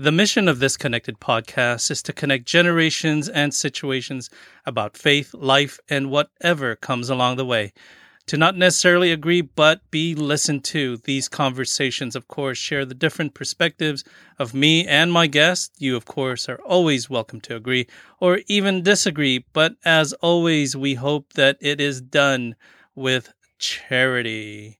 The mission of this Connected podcast is to connect generations and situations about faith, life, and whatever comes along the way. To not necessarily agree, but be listened to. These conversations, of course, share the different perspectives of me and my guest. You, of course, are always welcome to agree or even disagree, but as always, we hope that it is done with charity.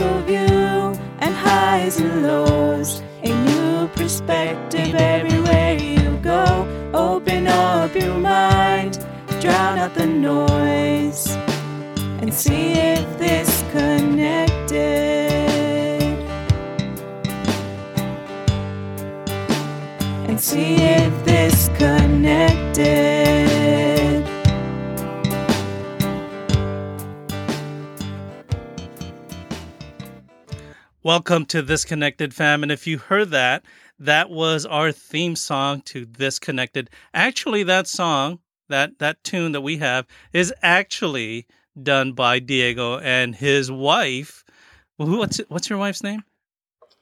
Of view and highs and lows. A new perspective everywhere you go. Open up your mind, drown out the noise, and see if this connected. And see if this connected. Welcome to This Connected Fam. And if you heard that, that was our theme song to This Connected. Actually, that song, that that tune that we have, is actually done by Diego and his wife. Who? What's what's your wife's name?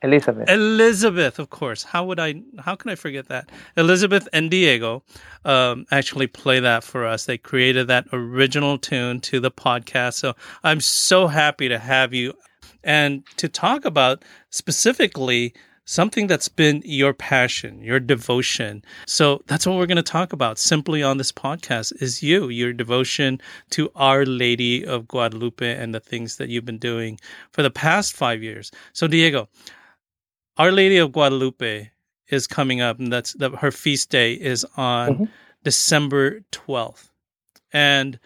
Elizabeth. Elizabeth, of course. How would I? How can I forget that? Elizabeth and Diego um, actually play that for us. They created that original tune to the podcast. So I'm so happy to have you and to talk about specifically something that's been your passion, your devotion. So that's what we're going to talk about simply on this podcast is you, your devotion to Our Lady of Guadalupe and the things that you've been doing for the past 5 years. So Diego, Our Lady of Guadalupe is coming up and that's the, her feast day is on Mhm. December 12th. And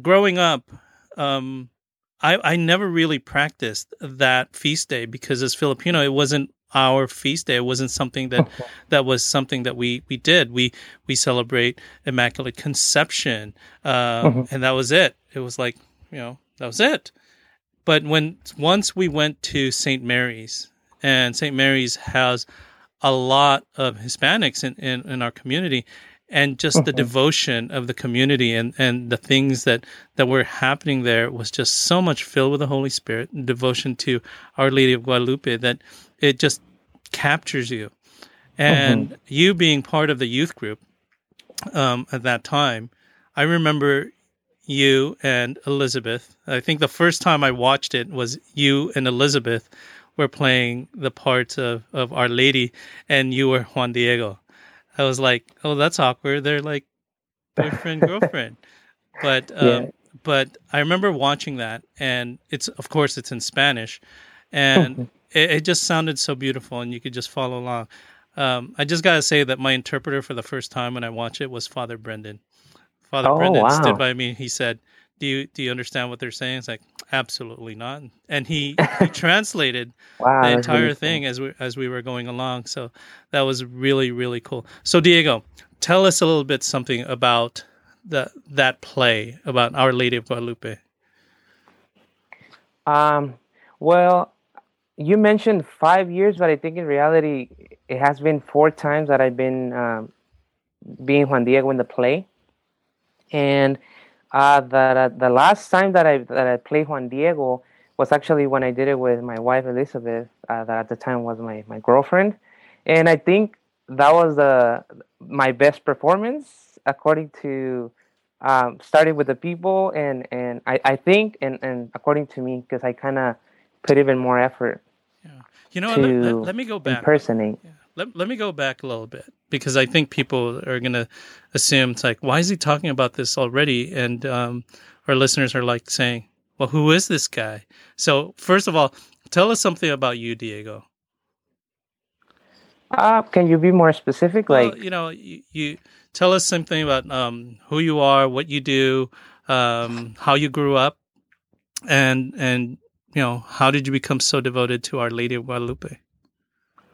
growing up um I, I never really practiced that feast day because as Filipino, it wasn't our feast day. It wasn't something that that was something that we we did. We we celebrate Immaculate Conception, uh, Mhm. and that was it. It was like you know that was it. But when once we went to St. Mary's, and St. Mary's has a lot of Hispanics in, in, in our community, and just the Mhm. devotion of the community and, and the things that, that were happening there was just so much filled with the Holy Spirit and devotion to Our Lady of Guadalupe that it just captures you. And you being part of the youth group um, at that time, I remember you and Elizabeth. I think the first time I watched it was you and Elizabeth were playing the parts of, of Our Lady, and you were Juan Diego. I was like, oh, that's awkward. They're like boyfriend girlfriend, but um, Yeah. but I remember watching that, and it's of course it's in Spanish, and it, it just sounded so beautiful, and you could just follow along. Um, I just gotta say that my interpreter for the first time when I watched it was Father Brendan. Father Oh, Brendan wow. stood by me. He said, "Do you do you understand what they're saying?" It's like absolutely not, and he he translated wow. the entire thing as we as we were going along. So that was really really cool. So Diego, tell us a little bit something about the that play about Our Lady of Guadalupe. Um, well, you mentioned five years, but I think in reality, it has been four times that I've been um, being Juan Diego in the play, and uh, the the last time that I that I played Juan Diego was actually when I did it with my wife Elizabeth, uh, that at the time was my my girlfriend, and I think that was the my best performance according to um, starting with the people and and I, I think and and according to me because I kind of put even more effort You know, let, let, let me go back. impersonate. Let, let me go back a little bit because I think people are going to assume it's like, why is he talking about this already? And um, our listeners are like saying, well, who is this guy? So, first of all, tell us something about you, Diego. Uh, can you be more specific? Well, Like, you know, you, you tell us something about um, who you are, what you do, um, how you grew up, and and you know, how did you become so devoted to Our Lady of Guadalupe?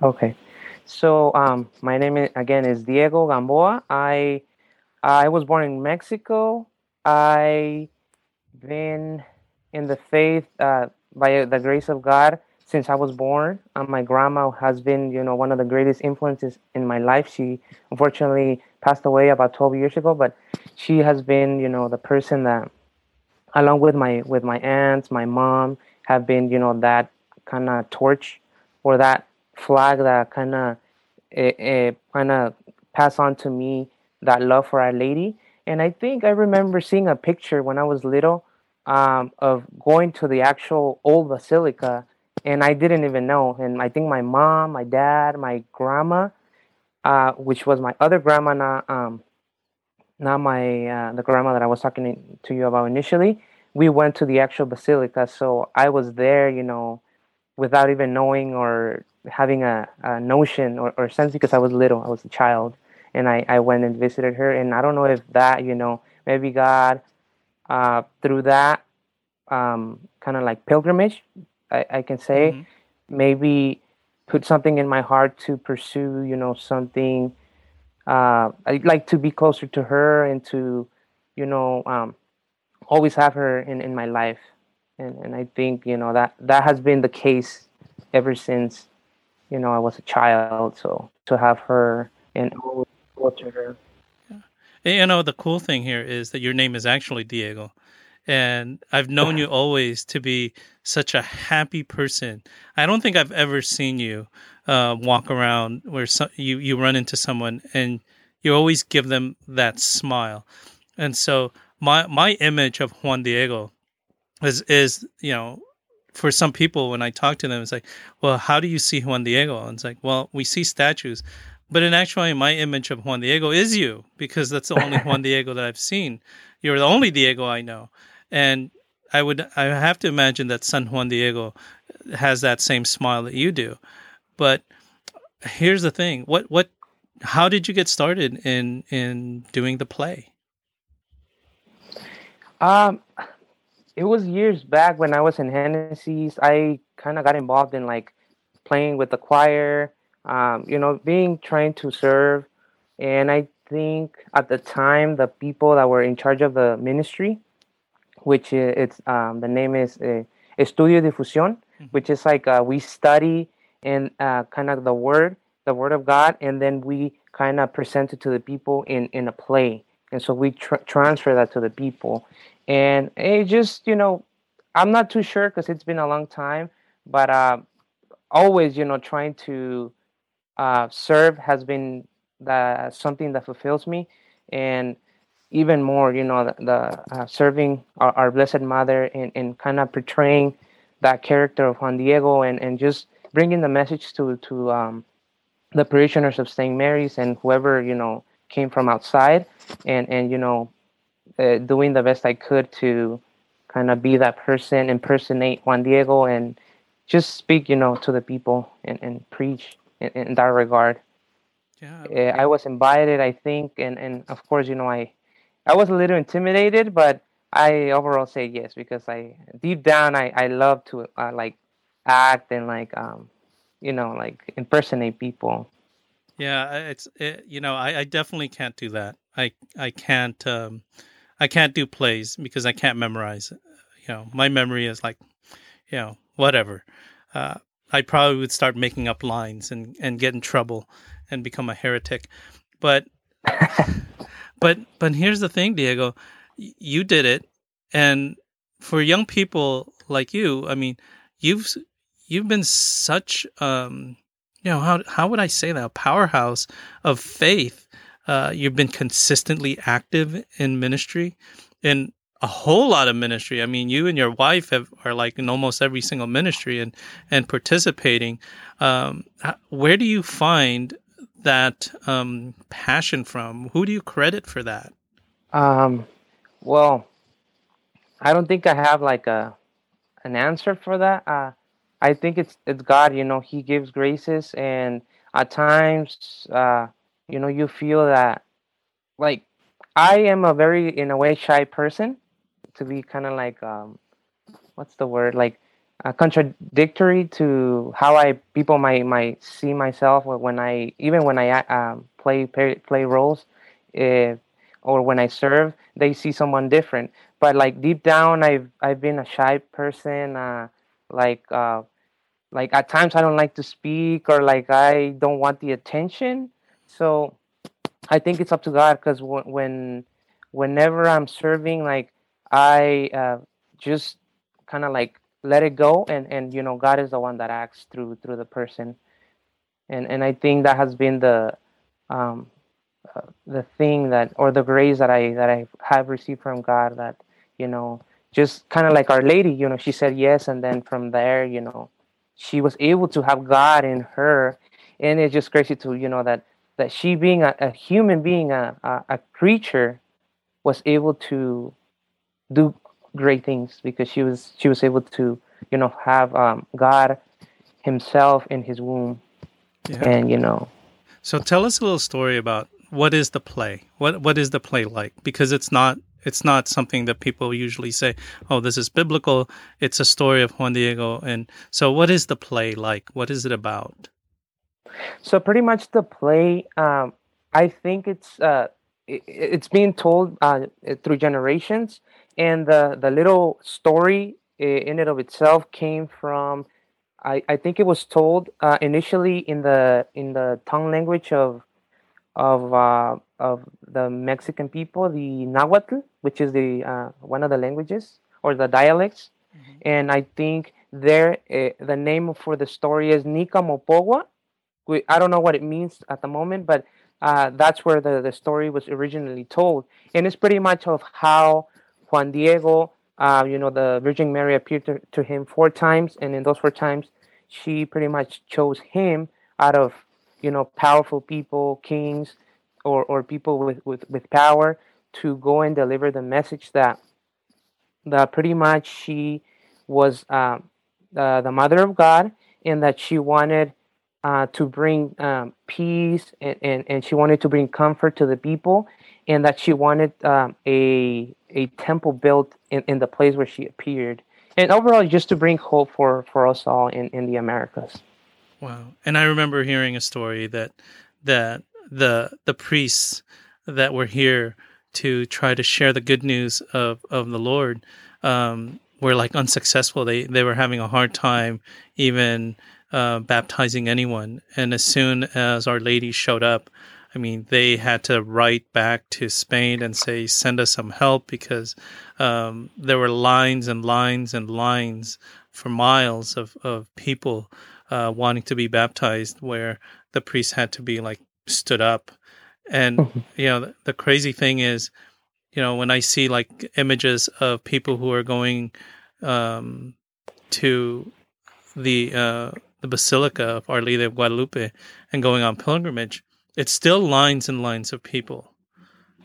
okay. So, um, my name is, again is Diego Gamboa. I I was born in Mexico. I been in the faith uh, by the grace of God since I was born. Uh, my grandma has been, you know, one of the greatest influences in my life. She unfortunately passed away about 12 years ago, but she has been, you know, the person that, along with my with my aunts, my mom, have been, you know, that kind of torch or that flag that kind of kind of pass on to me that love for Our Lady. And I think I remember seeing a picture when I was little um, of going to the actual old basilica, and I didn't even know. And I think my mom, my dad, my grandma, uh, which was my other grandma, not um, not my uh, the grandma that I was talking to you about initially. We went to the actual basilica, so I was there, you know, without even knowing or having a, a notion or, or sense because I was little, I was a child, and I, I went and visited her. And I don't know if that, you know, maybe God, uh, through that um, kind of like pilgrimage, I, I can say, mm-hmm. maybe put something in my heart to pursue, you know, something. Uh, I'd like to be closer to her and to, you know, um, always have her in, in my life. And, and I think, you know, that, that has been the case ever since you know I was a child. So to have her and go to her. Yeah. You know the cool thing here is that your name is actually Diego, and I've known you always to be such a happy person. I don't think I've ever seen you uh, walk around where so, you you run into someone and you always give them that smile. And so my my image of Juan Diego is is you know for some people when I talk to them, it's like, well, how do you see Juan Diego? And it's like, well, we see statues, but in actuality, my image of Juan Diego is you because that's the only Juan Diego that I've seen. You're the only Diego I know, and I would I have to imagine that San Juan Diego has that same smile that you do. But here's the thing: what what how did you get started in in doing the play? Um, it was years back when I was in Hennessy's. I kind of got involved in like playing with the choir, um, you know, being trying to serve. And I think at the time, the people that were in charge of the ministry, which it's um, the name is uh, Estudio Difusión, mm-hmm. which is like uh, we study and uh, kind of the word, the word of God, and then we kind of present it to the people in in a play. And so we tr- transfer that to the people and it just you know i'm not too sure because it's been a long time but uh, always you know trying to uh, serve has been the, something that fulfills me. And even more you know the, the uh, serving our, our, blessed mother and, and kind of portraying that character of juan diego and, and just bringing the message to to um, the parishioners of st mary's and whoever you know came from outside and and you know uh, doing the best I could to kind of be that person, impersonate Juan Diego, and just speak, you know, to the people and, and preach in, in that regard. Yeah. Uh, I was invited, I think, and, and of course, you know, I I was a little intimidated, but I overall say yes because I deep down I I love to uh, like act and like um you know like impersonate people. Yeah, it's it, you know I, I definitely can't do that. I I can't um I can't do plays because I can't memorize. You know, my memory is like, you know, whatever. Uh, I probably would start making up lines and, and get in trouble and become a heretic. But but but here's the thing, Diego, you did it, and for young people like you, I mean, you've you've been such um, you know how how would I say that a powerhouse of faith uh, you've been consistently active in ministry, in a whole lot of ministry. I mean, you and your wife have, are like in almost every single ministry and and participating. Um, where do you find that um, passion from? Who do you credit for that? Um, well, I don't think I have like a an answer for that. Uh, I think it's it's God. You know, He gives graces, and at times, uh, you know you feel that like i am a very in a way shy person to be kind of like um what's the word? Like uh, contradictory to how i people might might see myself when i even when i um, play play roles if, or when i serve they see someone different. But like deep down i've i've been a shy person uh like uh like at times i don't like to speak or like i don't want the attention so I think it's up to God because when whenever I'm serving, like I uh, just kind of like let it go, and and you know God is the one that acts through through the person, and and I think that has been the um, uh, the thing that or the grace that I that I have received from God that you know just kind of like Our Lady, you know, she said yes, and then from there, you know, she was able to have God in her, and it's just crazy to you know that that she being a, a human being, a, a, a creature, was able to do great things because she was she was able to you know have um, God Himself in His womb, yeah. and you know. So tell us a little story about what is the play? What what is the play like? Because it's not it's not something that people usually say, "Oh, this is biblical." It's a story of Juan Diego, and so what is the play like? What is it about? So pretty much the play, um, I think it's uh, it, it's being told uh, through generations, and the the little story in and of itself came from. I, I think it was told uh, initially in the in the tongue language of of uh, of the Mexican people, the Nahuatl, which is the uh, one of the languages or the dialects, mm-hmm. and I think there uh, the name for the story is Nican Mopohua. I don't know what it means at the moment, but uh, that's where the, the story was originally told, and it's pretty much of how Juan Diego, uh, you know, the Virgin Mary appeared to, to him four times, and in those four times, she pretty much chose him out of you know powerful people, kings, or or people with with with power to go and deliver the message that that pretty much she was um, the the mother of God and that she wanted uh, to bring um, peace and, and, and she wanted to bring comfort to the people and that she wanted um, a a temple built in, in the place where she appeared and overall just to bring hope for for us all in, in the americas Wow. And I remember hearing a story that that the the priests that were here to try to share the good news of, of the Lord um, were like unsuccessful. They they were having a hard time even uh, baptizing anyone. And as soon as Our Lady showed up, I mean, they had to write back to Spain and say, send us some help because um, there were lines and lines and lines for miles of, of people uh, wanting to be baptized where the priest had to be like stood up. And, mm-hmm. you know, the, the crazy thing is, you know, when I see like images of people who are going um, to the uh, the Basilica of Our Lady of Guadalupe and going on pilgrimage, it's still lines and lines of people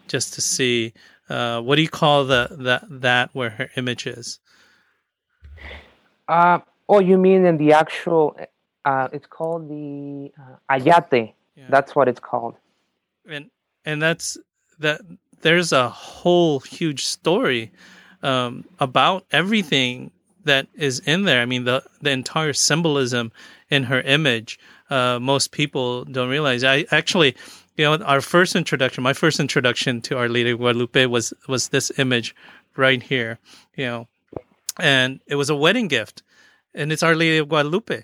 just to see uh, what do you call the that that where her image is? Uh, oh, you mean in the actual uh, it's called the uh, Ayate. Yeah. That's what it's called. And and that's that. There's a whole huge story um, about everything that is in there. I mean, the the entire symbolism in her image. Uh, most people don't realize. I actually, you know, our first introduction, my first introduction to Our Lady of Guadalupe was was this image right here. You know, and it was a wedding gift, and it's Our Lady of Guadalupe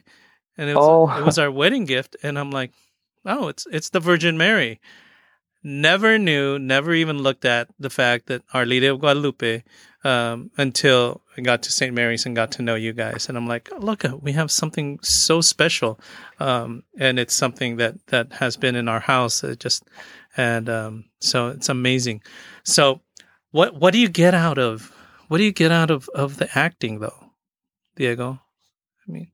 and it was, oh. it was our wedding gift. And I'm like, oh, it's it's the Virgin Mary. Never knew, never even looked at the fact that Our Lady of Guadalupe um, until I got to St. Mary's and got to know you guys. And I'm like, look, we have something so special, um, and it's something that that has been in our house. It just and um, so it's amazing. So, what what do you get out of what do you get out of of the acting though, Diego? I mean.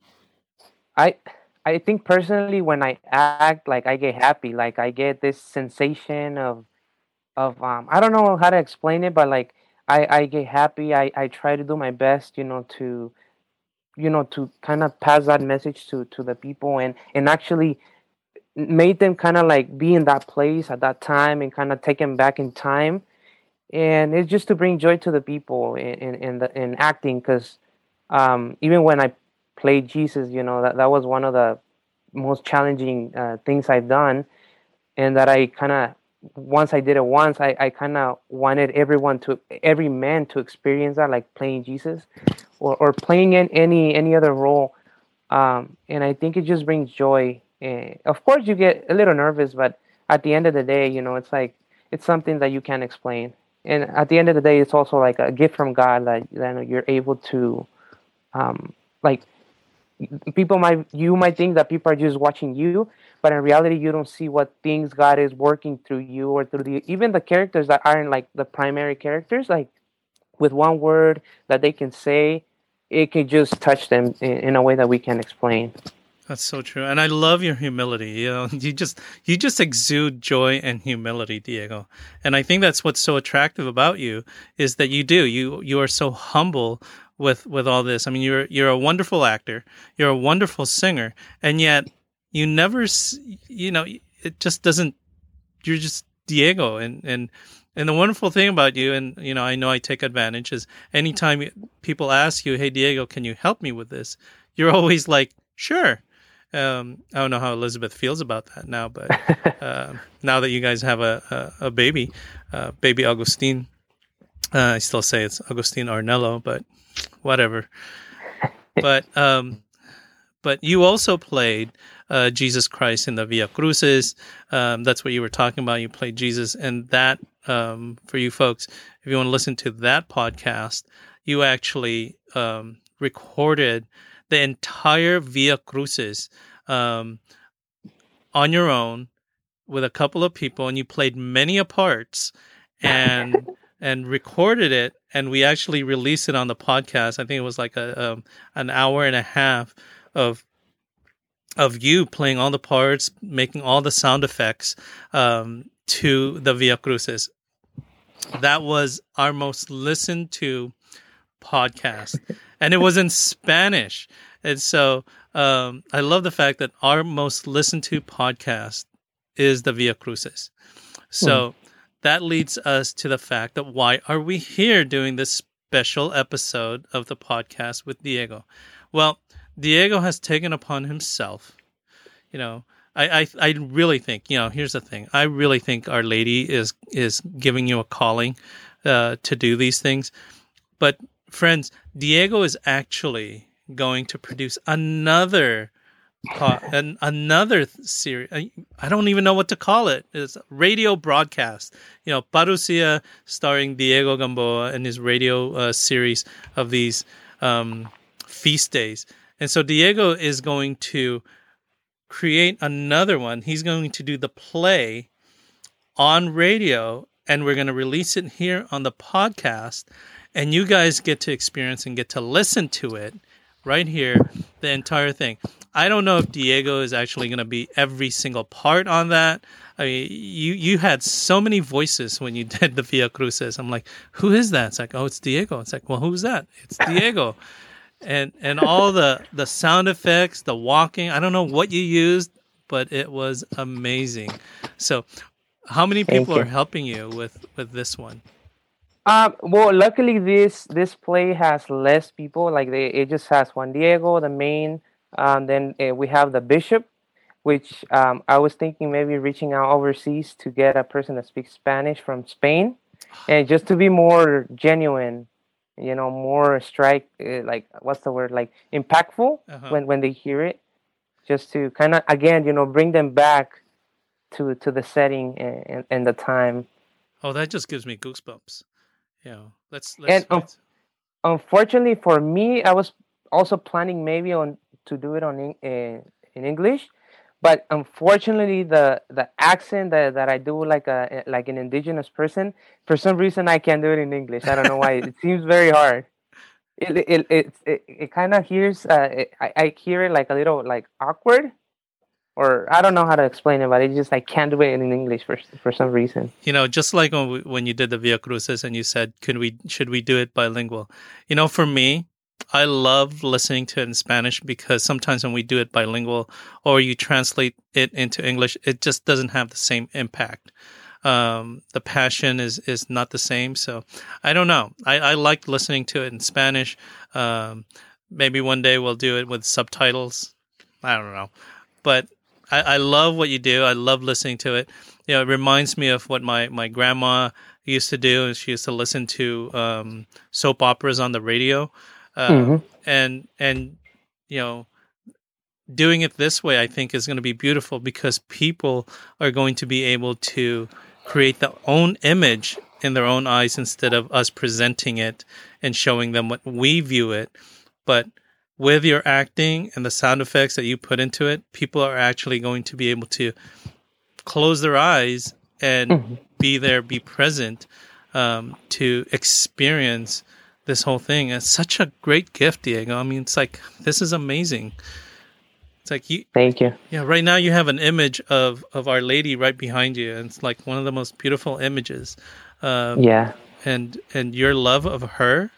I I think personally when I act like I get happy, like I get this sensation of of um I don't know how to explain it, but like I I get happy. I I try to do my best, you know, to you know to kind of pass that message to to the people and and actually made them kind of like be in that place at that time and kind of take them back in time and it's just to bring joy to the people in in, the in acting because um even when i played Jesus, you know, that, that was one of the most challenging uh, things I've done. And that I kind of, once I did it once, I, I kind of wanted everyone to, every man to experience that, like playing Jesus or, or playing in any, any other role. Um, and I think it just brings joy. And of course, you get a little nervous, but at the end of the day, you know, it's like, it's something that you can't explain. and at the end of the day, it's also like a gift from God that that you're able to, um, like people might you might think that people are just watching you but in reality you don't see what things god is working through you or through the even the characters that aren't like the primary characters like with one word that they can say it can just touch them in, in a way that we can explain that's so true and i love your humility you know you just you just exude joy and humility diego and i think that's what's so attractive about you is that you do you you are so humble with with all this. I mean, you're you're a wonderful actor, you're a wonderful singer, and yet you never, you know, it just doesn't. You're just Diego, and and and the wonderful thing about you, and you know, I know I take advantage is anytime people ask you, "Hey, Diego, can you help me with this?" You're always like, "Sure." Um, I don't know how Elizabeth feels about that now, but uh, now that you guys have a a, a baby, uh, baby Augustine, uh, I still say it's Agustin Arnello, but whatever. but um, but you also played uh, Jesus Christ in the Via Crucis. Um, that's what you were talking about. You played Jesus, and that um, for you folks, if you want to listen to that podcast, you actually um, recorded the entire Via Crucis um, on your own with a couple of people, and you played many a parts. And and recorded it and we actually released it on the podcast i think it was like a um, an hour and a half of of you playing all the parts making all the sound effects um, to the via crucis. That was our most listened to podcast. And it was in spanish. And so um, i love the fact that our most listened to podcast is the via crucis. So hmm. that leads us to the fact that why are we here doing this special episode of the podcast with Diego? Well, Diego has taken upon himself, you know, I, I, I really think, you know, here's the thing. I really think Our Lady is is giving you a calling uh, to do these things. But friends, Diego is actually going to produce another and another series. I don't even know what to call it. It's radio broadcast. You know, Parusia starring Diego Gamboa and his radio uh, series of these um, feast days. And so Diego is going to create another one. He's going to do the play on radio, and we're going to release it here on the podcast. And you guys get to experience and get to listen to it right here, the entire thing. I don't know if Diego is actually going to be every single part on that. I mean, you you had so many voices when you did the Via Crucis. I'm like, who is that? It's like, oh, it's Diego. It's like, well, who's that? It's Diego. and and all the the sound effects, the walking. I don't know what you used, but it was amazing. So, how many people are helping you with with this one? Um, well, luckily this this play has less people. Like they, it just has Juan Diego, the main um, then uh, we have the bishop, which um, I was thinking maybe reaching out overseas to get a person that speaks Spanish from Spain, and just to be more genuine, you know, more strike uh, like what's the word like impactful uh-huh. when when they hear it, just to kind of again you know bring them back to to the setting and, and, and the time. Oh, that just gives me goosebumps. Yeah, let's let's. And um, unfortunately for me, I was also planning maybe on to do it on in, in English, but unfortunately the the accent that, that I do like a like an indigenous person for some reason I can't do it in English. I don't know why. it seems very hard. It it it it, it kind of hears uh, it, I, I hear it like a little like awkward or I don't know how to explain it, but it's just I can't do it in English for for some reason. You know, just like when we, when you did the Via Crucis and you said, "Could we should we do it bilingual?" You know, for me, I love listening to it in Spanish because sometimes when we do it bilingual or you translate it into English, it just doesn't have the same impact. Um, the passion is is not the same. So I don't know. I, I like listening to it in Spanish. Um, maybe one day we'll do it with subtitles. I don't know, but I, I love what you do. I love listening to it. You know, it reminds me of what my my grandma used to do, and she used to listen to um, soap operas on the radio. Uh, mm-hmm. and and you know doing it this way i think is going to be beautiful because people are going to be able to create their own image in their own eyes instead of us presenting it and showing them what we view it. But with your acting and the sound effects that you put into it, people are actually going to be able to close their eyes and mm-hmm. be there, be present um, to experience this whole thing. It's such a great gift, Diego. I mean, it's like this is amazing. It's like you. Thank you. Yeah, right now you have an image of of Our Lady right behind you, and it's like one of the most beautiful images. Um, yeah. And and your love of her,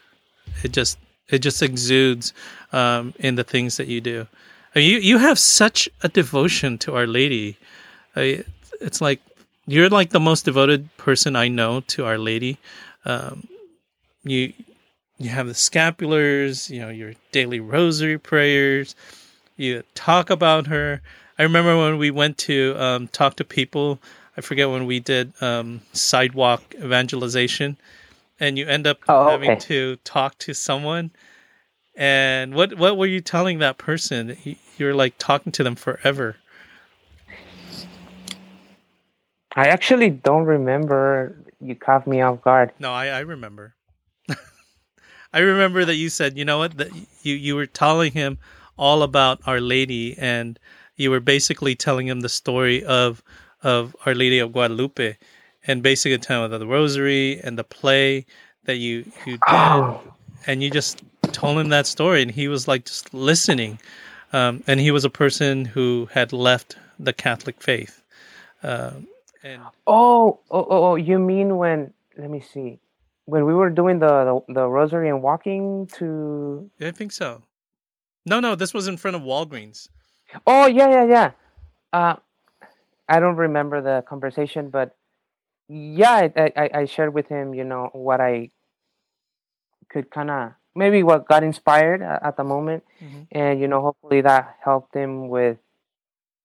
it just it just exudes um, in the things that you do. I mean, you you have such a devotion to Our Lady. I, it's like you're like the most devoted person I know to Our Lady. Um, you you have the scapulars, you know, your daily rosary prayers. You talk about her. I remember when we went to um, talk to people. I forget when we did um, sidewalk evangelization, and you end up oh, having okay. to talk to someone. And what what were you telling that person? You're like talking to them forever. I actually don't remember. You caught me off guard. No, I, I remember. I remember that you said, you know what, that you you were telling him all about Our Lady, and you were basically telling him the story of of Our Lady of Guadalupe, and basically telling him the Rosary and the play that you you did, oh. and you just told him that story, and he was like just listening, um, and he was a person who had left the Catholic faith. Um, and oh, oh, oh, you mean when? Let me see. When we were doing the, the, the rosary and walking to. I think so. No, no, this was in front of Walgreens. Oh yeah, yeah, yeah. Uh, I don't remember the conversation, but yeah, I, I, I shared with him, you know, what I could kind of maybe what got inspired at, at the moment, mm-hmm. and you know, hopefully that helped him with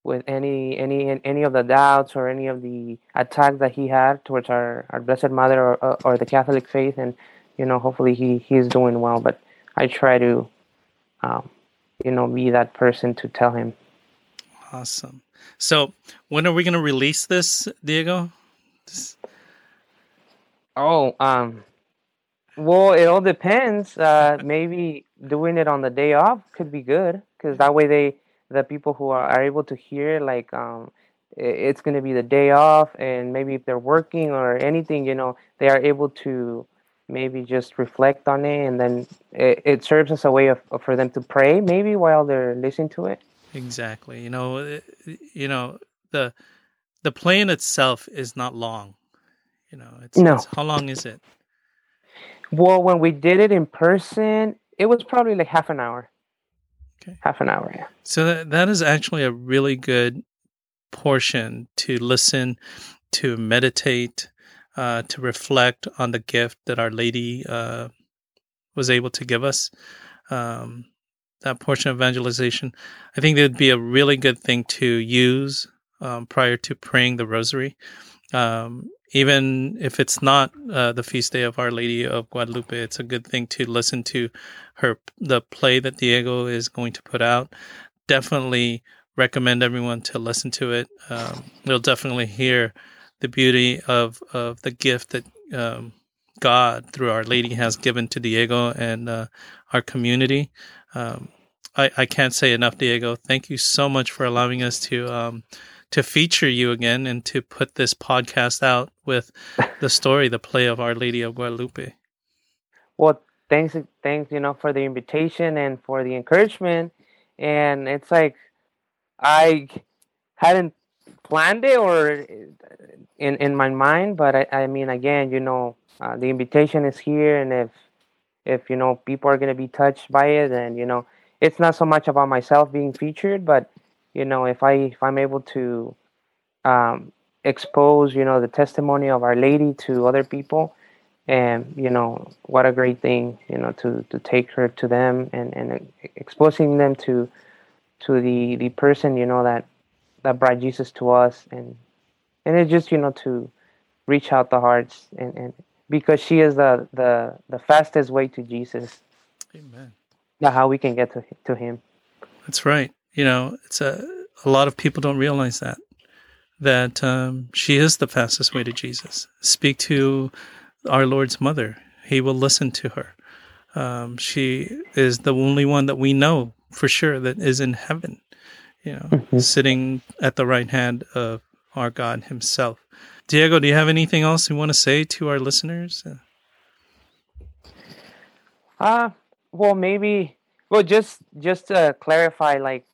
with any any any of the doubts or any of the attacks that he had towards our, our blessed mother or, or the catholic faith. And you know hopefully he he's doing well. But i try to um, you know be that person to tell him. Awesome. So when are we going to release this diego? Oh um well it all depends. Uh maybe doing it on the day off could be good because that way they the people who are, are able to hear like um it's going to be the day off and maybe if they're working or anything you know they are able to maybe just reflect on it and then it, it serves as a way of, for them to pray maybe while they're listening to it. Exactly. You know you know the the play in itself is not long. You know it's, no. It's, how long is it? Well when we did it in person it was probably like half an hour Okay. Half an hour, yeah. So that, that is actually a really good portion to listen, to meditate, uh, to reflect on the gift that Our Lady uh, was able to give us. Um, that portion of evangelization, I think it would be a really good thing to use um, prior to praying the Rosary. Um, even if it's not uh, the feast day of Our Lady of Guadalupe, it's a good thing to listen to her the play that Diego is going to put out. Definitely recommend everyone to listen to it. Um, they'll definitely hear the beauty of of the gift that um, God through Our Lady has given to Diego and uh, our community. Um, I, I can't say enough, Diego. Thank you so much for allowing us to um, to feature you again and to put this podcast out with the story, the play of Our Lady of Guadalupe. Well, thanks, thanks, you know, for the invitation and for the encouragement. And it's like I hadn't planned it or in in my mind, but I, I mean, again, you know, uh, the invitation is here, and if if you know people are gonna be touched by it, and you know, it's not so much about myself being featured, but you know if i if i'm able to um, expose you know the testimony of our lady to other people and you know what a great thing you know to to take her to them and and exposing them to to the the person you know that that brought jesus to us. And and it's just you know to reach out the hearts and and because she is the the the fastest way to jesus. Amen. Now, how we can get to to him. That's right you know, it's a a lot of people don't realize that that um, she is the fastest way to Jesus. Speak to our Lord's mother. He will listen to her. Um, she is the only one that we know for sure that is in heaven, you know, mm-hmm. sitting at the right hand of our God Himself. Diego, do you have anything else you want to say to our listeners? Uh well, maybe. Well, just just to clarify, like,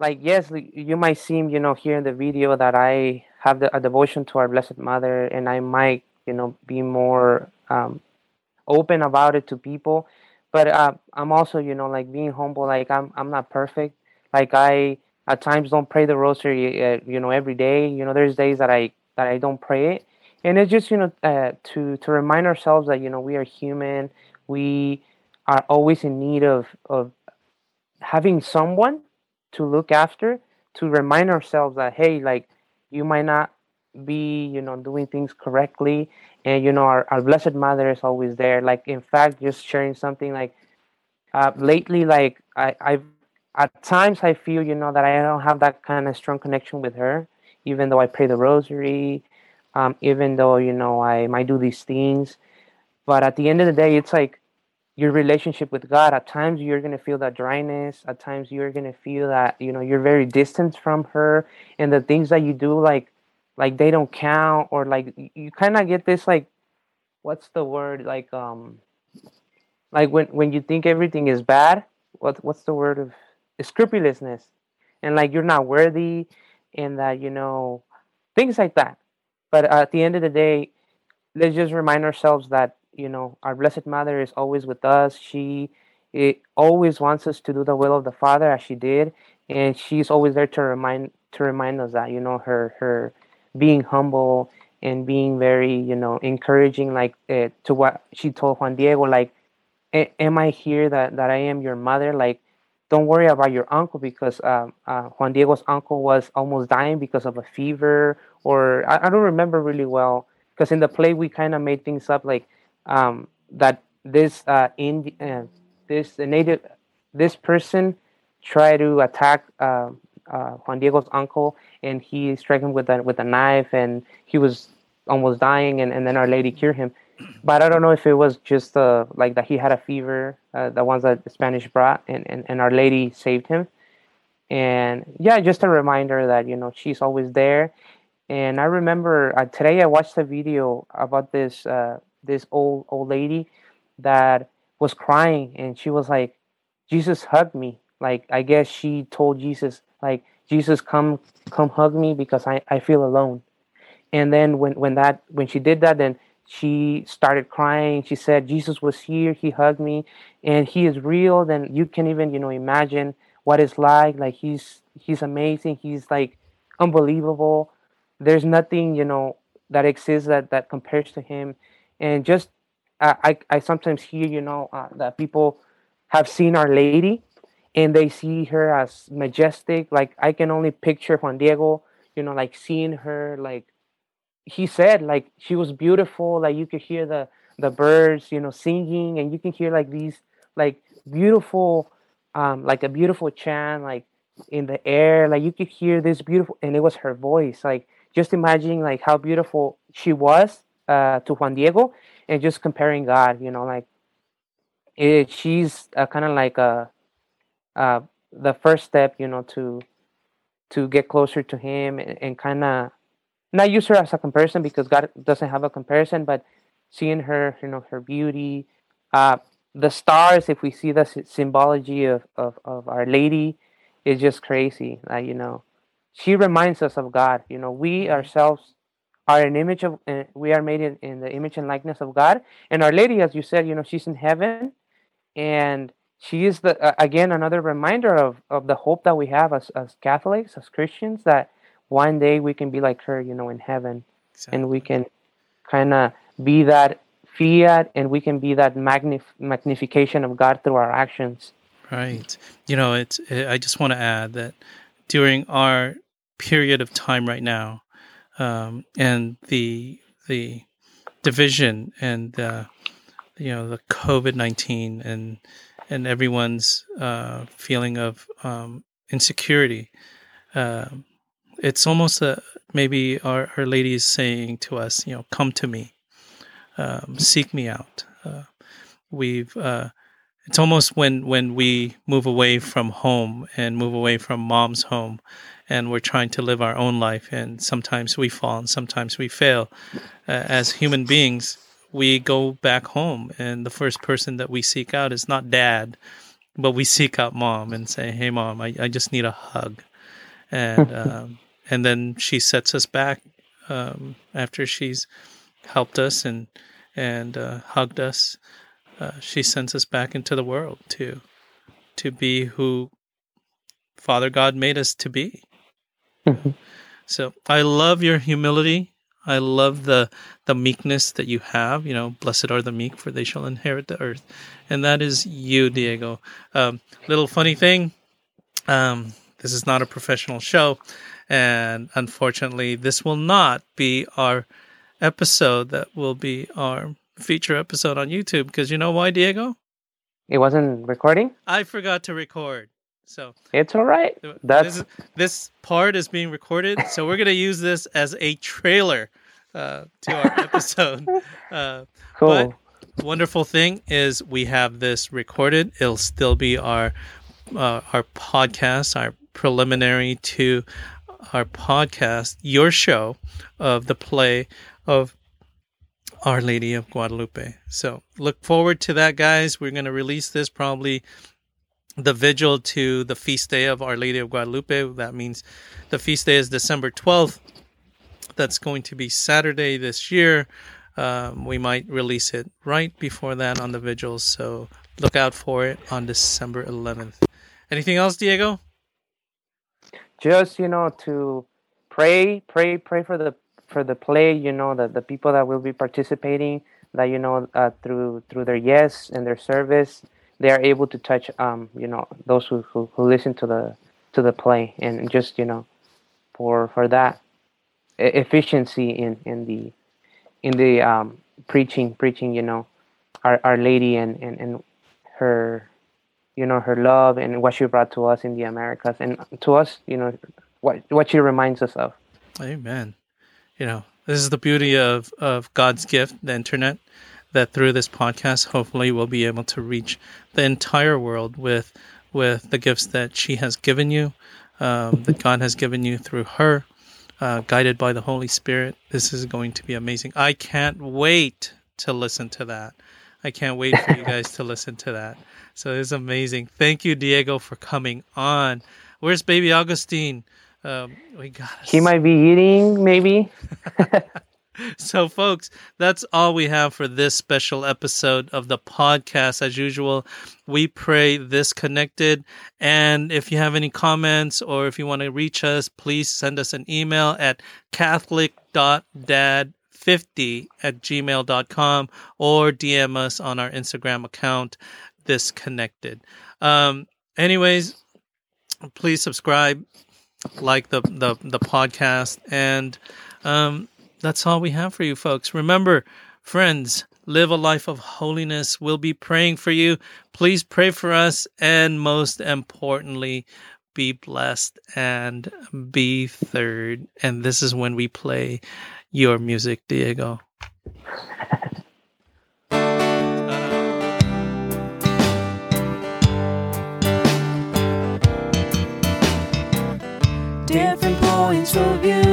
like yes, you might seem, you know, here in the video that I have the, a devotion to our Blessed Mother, and I might, you know, be more um, open about it to people. But uh, I'm also, you know, like being humble. Like I'm, I'm not perfect. Like I at times don't pray the rosary, uh, you know, every day. You know, there's days that I that I don't pray it, and it's just, you know, uh, to to remind ourselves that you know we are human. We are always in need of of having someone to look after to remind ourselves that hey like you might not be you know doing things correctly and you know our, our blessed mother is always there. Like in fact just sharing something like uh, lately like i i've at times i feel you know that i don't have that kind of strong connection with her even though i pray the rosary um, even though you know i might do these things. But at the end of the day it's like your relationship with God. At times you're gonna feel that dryness. At times you're gonna feel that you know you're very distant from her, and the things that you do like like they don't count, or like you kind of get this like what's the word like um like when when you think everything is bad. What what's the word of scrupulousness, and like you're not worthy, and that you know things like that. But at the end of the day, let's just remind ourselves that you know our blessed mother is always with us. She it always wants us to do the will of the father as she did and she's always there to remind to remind us that you know her her being humble and being very you know encouraging like uh, to what she told juan diego like am i here that that i am your mother? Like don't worry about your uncle because um, uh, juan diego's uncle was almost dying because of a fever or i, I don't remember really well because in the play we kind of made things up like um, that this uh, Indi- uh, this native this person tried to attack uh, uh, Juan Diego's uncle, and he struck him with a with a knife, and he was almost dying, and, and then Our Lady cured him. But I don't know if it was just uh, like that he had a fever, uh, the ones that the Spanish brought, and, and, and Our Lady saved him. And yeah, just a reminder that you know she's always there. And I remember uh, today I watched a video about this this old old lady that was crying and she was like jesus hugged me. Like i guess she told jesus like jesus come come hug me because i, I feel alone. And then when when that when she did that then she started crying. She said jesus was here. He hugged me and he is real. Then you can even you know imagine what it's like. Like he's he's amazing. He's like unbelievable. There's nothing you know that exists that that compares to him and just I I sometimes hear you know uh, that people have seen Our Lady and they see her as majestic. Like I can only picture Juan Diego, you know, like seeing her like he said like she was beautiful. Like you could hear the the birds, you know, singing, and you can hear like these like beautiful, um, like a beautiful chant like in the air. Like you could hear this beautiful, and it was her voice. Like just imagining like how beautiful she was uh, to Juan Diego and just comparing God, you know, like it, she's uh, kind of like a, uh, the first step, you know, to to get closer to Him and, and kind of not use her as a comparison because God doesn't have a comparison, but seeing her, you know, her beauty, uh, the stars. If we see the symbology of, of of Our Lady, is just crazy. Like you know, she reminds us of God. You know, we ourselves are an image of uh, we are made in, in the image and likeness of god. And our lady as you said you know she's in heaven. And she is the uh, again another reminder of of the hope that we have as, as catholics as christians that one day we can be like her you know in heaven. Exactly. and we can kind of be that fiat and we can be that magnif- magnification of god through our actions. Right. You know it's i just want to add that during our period of time right now um, and the the division and the you know the COVID nineteen and and everyone's uh, feeling of um, insecurity. Uh, it's almost a maybe our our lady is saying to us, you know, come to me. um, seek me out. Uh, we've uh, it's almost when when we move away from home and move away from mom's home and we're trying to live our own life and sometimes we fall and sometimes we fail. Uh, as human beings we go back home and the first person that we seek out is not dad but we seek out mom and say hey mom i, I just need a hug. And um, and then she sets us back um, after she's helped us and and uh, hugged us. Uh, she sends us back into the world to to be who Father God made us to be. Mm-hmm. So I love your humility. I love the the meekness that you have. You know, blessed are the meek, for they shall inherit the earth, and that is you, Diego. Um, little funny thing. Um, this is not a professional show, and unfortunately, this will not be our episode. That will be our feature episode on YouTube because you know why, Diego? It wasn't recording. I forgot to record. So it's all right. That's this, this part is being recorded, so we're gonna use this as a trailer uh, to our episode. Uh, cool. But wonderful thing is we have this recorded. It'll still be our uh, our podcast, our preliminary to our podcast, your show of the play of our Lady of Guadalupe. So look forward to that, guys. We're going to release this probably the vigil to the feast day of Our Lady of Guadalupe. That means the feast day is December 12th. That's going to be Saturday this year. Um, we might release it right before that on the vigils. So look out for it on December 11th. Anything else, Diego? Just, you know, to pray, pray, pray for the for the play, you know, the, the people that will be participating, that you know, uh, through through their yes and their service, they are able to touch, um, you know, those who, who, who listen to the to the play, and just you know, for for that efficiency in in the in the um, preaching, preaching, you know, our Our Lady and and and her, you know, her love and what she brought to us in the Americas, and to us, you know, what what she reminds us of. Amen. You know, this is the beauty of, of God's gift, the internet, that through this podcast, hopefully we'll be able to reach the entire world with with the gifts that she has given you, um, that God has given you through her, uh, guided by the Holy Spirit. This is going to be amazing. I can't wait to listen to that. I can't wait for you guys to listen to that. So it's amazing. Thank you, Diego, for coming on. Where's baby Augustine? Um, we got. He might be eating, maybe. so, folks, that's all we have for this special episode of the podcast. As usual, we pray this connected. And if you have any comments or if you want to reach us, please send us an email at catholic.dad50 at gmail.com or DM us on our Instagram account, This Connected. Um, anyways, please subscribe like the the, the podcast and um, that's all we have for you folks. Remember friends live a life of holiness. We'll be praying for you. Please pray for us and most importantly be blessed and be third. And this is when we play your music diego. Different points of view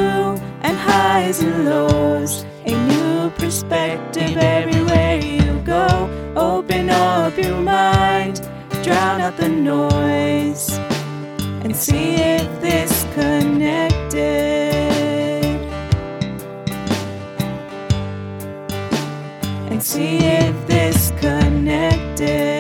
highs and lows. A new perspective everywhere you go. Open up your mind, drown out the noise, and see if this connected. And see if this connected.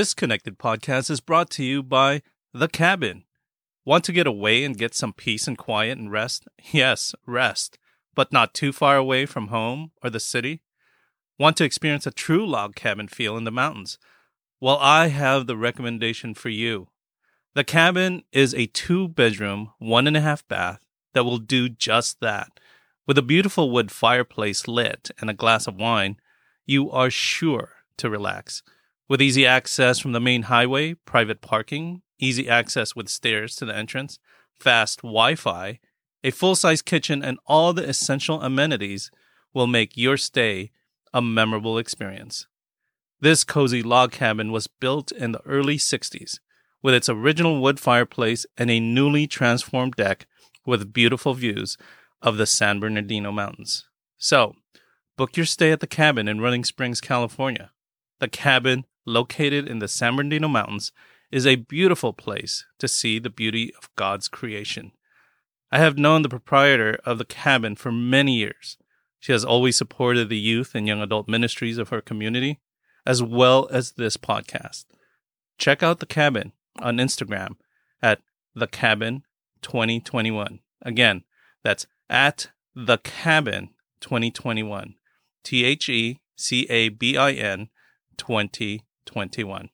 This Connected podcast is brought to you by The Cabin. Want to get away and get some peace and quiet and rest? Yes, rest, but not too far away from home or the city? Want to experience a true log cabin feel in the mountains? Well, I have the recommendation for you. The Cabin is a two bedroom, one and a half bath that will do just that With a beautiful wood fireplace lit and a glass of wine, you are sure to relax. With easy access from the main highway, private parking, easy access with stairs to the entrance, fast Wi Fi, a full size kitchen, and all the essential amenities will make your stay a memorable experience. This cozy log cabin was built in the early 60s with its original wood fireplace and a newly transformed deck with beautiful views of the San Bernardino Mountains. So, book your stay at the cabin in Running Springs, California. The cabin, located in the San Bernardino Mountains, is a beautiful place to see the beauty of God's creation. I have known the proprietor of the cabin for many years. She has always supported the youth and young adult ministries of her community, as well as this podcast. Check out the cabin on Instagram at the cabin 2021. Again, that's at the cabin 2021. T H E C A B I N 2021. 21.